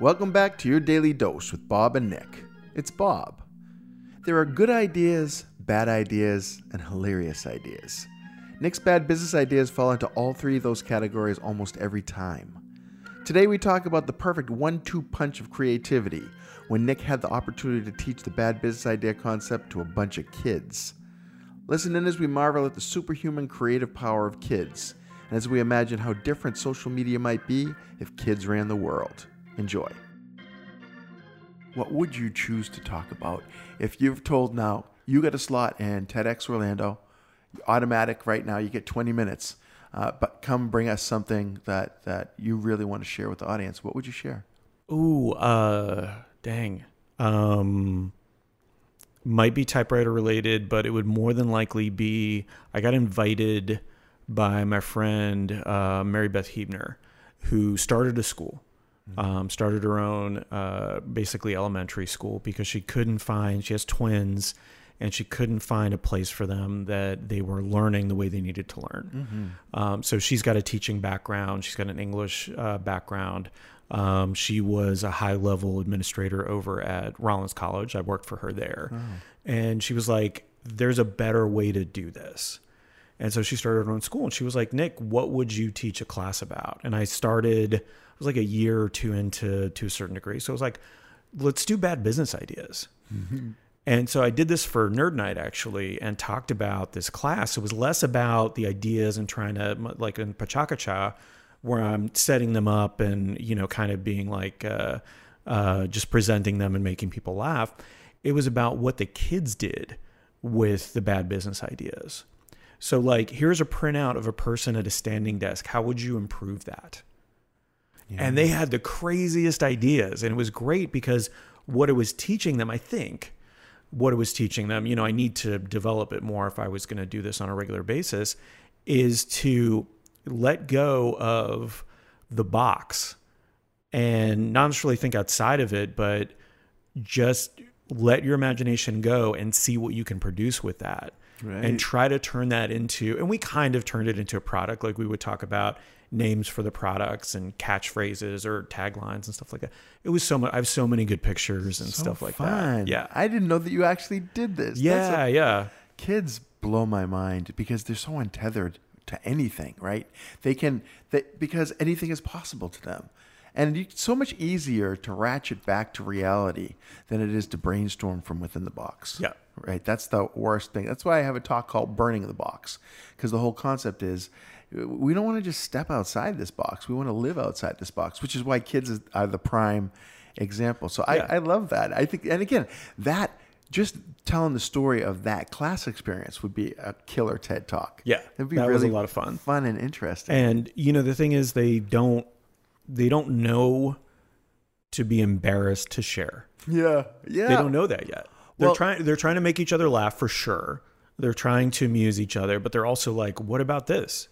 Welcome back to your daily dose with Bob and Nick. It's Bob. There are good ideas, bad ideas, and hilarious ideas. Nick's bad business ideas fall into all three of those categories almost every time. Today we talk about the perfect one two punch of creativity when Nick had the opportunity to teach the bad business idea concept to a bunch of kids. Listen in as we marvel at the superhuman creative power of kids and as we imagine how different social media might be if kids ran the world. Enjoy. What would you choose to talk about if you've told now you get a slot in TEDx Orlando, automatic right now, you get 20 minutes, uh, but come bring us something that, that you really want to share with the audience? What would you share? Ooh, uh, dang. Um, might be typewriter related, but it would more than likely be. I got invited by my friend uh, Mary Beth Hebner, who started a school um, started her own uh, basically elementary school because she couldn't find she has twins and she couldn't find a place for them that they were learning the way they needed to learn. Mm-hmm. um, so she's got a teaching background. She's got an english uh, background. Um, she was a high level administrator over at rollins college. I worked for her there. Oh. and she was like there's a better way to do this and so she started her own school and she was like nick what would you teach a class about and i started it was like a year or two into to a certain degree. So it was like, let's do bad business ideas. Mm-hmm. And so I did this for Nerd Night actually and talked about this class. It was less about the ideas and trying to, like in PechaKucha, where I'm setting them up and, you know, kind of being like, uh, uh, just presenting them and making people laugh. It was about what the kids did with the bad business ideas. So, like, here's a printout of a person at a standing desk. How would you improve that? Yeah. And they had the craziest ideas. And it was great because what it was teaching them, I think, what it was teaching them, you know, I need to develop it more if I was going to do this on a regular basis, is to let go of the box and not necessarily think outside of it, but just let your imagination go and see what you can produce with that. Right. And try to turn that into, and we kind of turned it into a product, like we would talk about names for the products and catchphrases or taglines and stuff like that. It was so much. I have so many good pictures and so stuff like fun. that. Yeah, I didn't know that you actually did this. Yeah, a, yeah. Kids blow my mind because they're so untethered to anything. Right? They can that because anything is possible to them. And it's so much easier to ratchet back to reality than it is to brainstorm from within the box. Yeah. Right. That's the worst thing. That's why I have a talk called Burning the Box. Because the whole concept is we don't want to just step outside this box. We want to live outside this box, which is why kids are the prime example. So yeah. I, I love that. I think, and again, that just telling the story of that class experience would be a killer TED talk. Yeah, it'd be that really was a lot of fun, fun and interesting. And you know, the thing is, they don't they don't know to be embarrassed to share. Yeah, yeah. They don't know that yet. They're well, trying. They're trying to make each other laugh for sure. They're trying to amuse each other, but they're also like, "What about this?"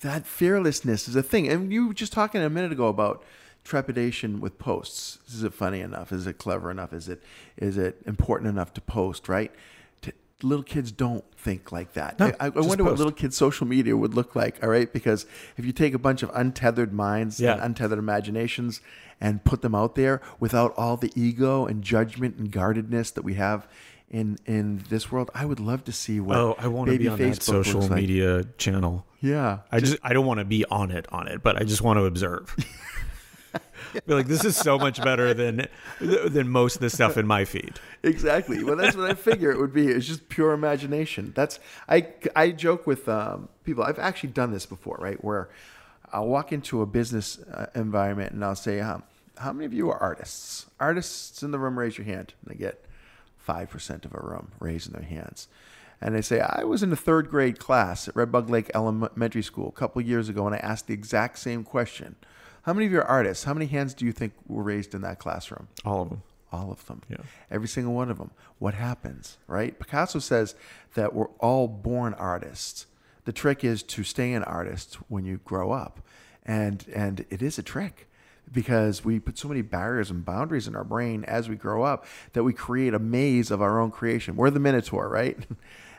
that fearlessness is a thing. And you were just talking a minute ago about trepidation with posts. Is it funny enough? Is it clever enough? Is it is it important enough to post? Right? Little kids don't think like that. No, I, I wonder post. what little kids' social media would look like. All right, because if you take a bunch of untethered minds yeah. and untethered imaginations and put them out there without all the ego and judgment and guardedness that we have in in this world. I would love to see what. Oh, I want to be on Facebook that social media like. channel. Yeah, I just I don't want to be on it on it, but I just want to observe. Be like, this is so much better than than most of the stuff in my feed. Exactly. Well, that's what I figure it would be. It's just pure imagination. That's I I joke with um, people. I've actually done this before, right? Where I'll walk into a business uh, environment and I'll say, um, "How many of you are artists? Artists in the room, raise your hand." And I get 5% of a room raising their hands. And they say, I was in a third grade class at Red Bug Lake Elementary School a couple years ago, and I asked the exact same question. How many of you are artists? How many hands do you think were raised in that classroom? All of them. All of them. Yeah. Every single one of them. What happens, right? Picasso says that we're all born artists. The trick is to stay an artist when you grow up. And and it is a trick because we put so many barriers and boundaries in our brain as we grow up that we create a maze of our own creation. We're the Minotaur, right?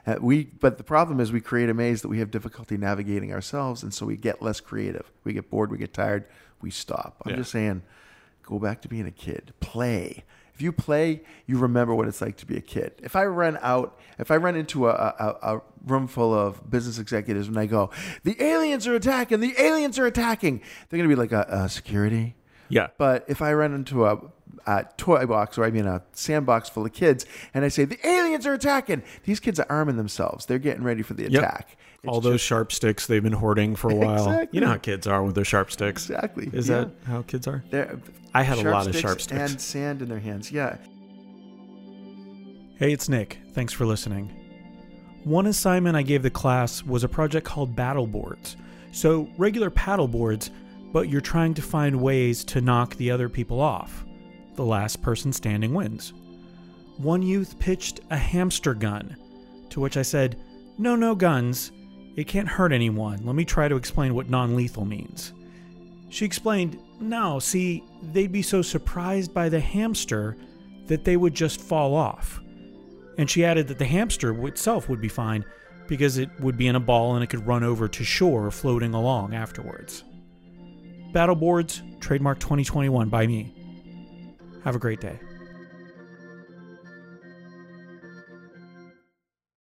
Uh, we, but the problem is we create a maze that we have difficulty navigating ourselves, and so we get less creative. We get bored, we get tired, we stop. I'm Yeah. just saying, go back to being a kid. Play. If you play, you remember what it's like to be a kid. If I run out, if I run into a, a, a room full of business executives and I go, the aliens are attacking, the aliens are attacking, they're going to be like, a, uh security? Yeah. But if I run into a, a toy box, or I mean a sandbox full of kids, and I say, the aliens are attacking, these kids are arming themselves. They're getting ready for the Yep. attack. It's All those just- sharp sticks they've been hoarding for a while. Exactly. You know how kids are with their sharp sticks. Exactly. Is yeah. that how kids are? They're- I had a lot of sharp sticks. And sand in their hands. Yeah. Hey, it's Nick. Thanks for listening. One assignment I gave the class was a project called battle boards. So, regular paddle boards, but you're trying to find ways to knock the other people off. The last person standing wins. One youth pitched a hamster gun, to which I said, No, no guns. It can't hurt anyone. Let me try to explain what non lethal means. She explained, No, see, they'd be so surprised by the hamster that they would just fall off. And she added that the hamster itself would be fine because it would be in a ball and it could run over to shore floating along afterwards. Battle boards, trademark 2021 by me. Have a great day.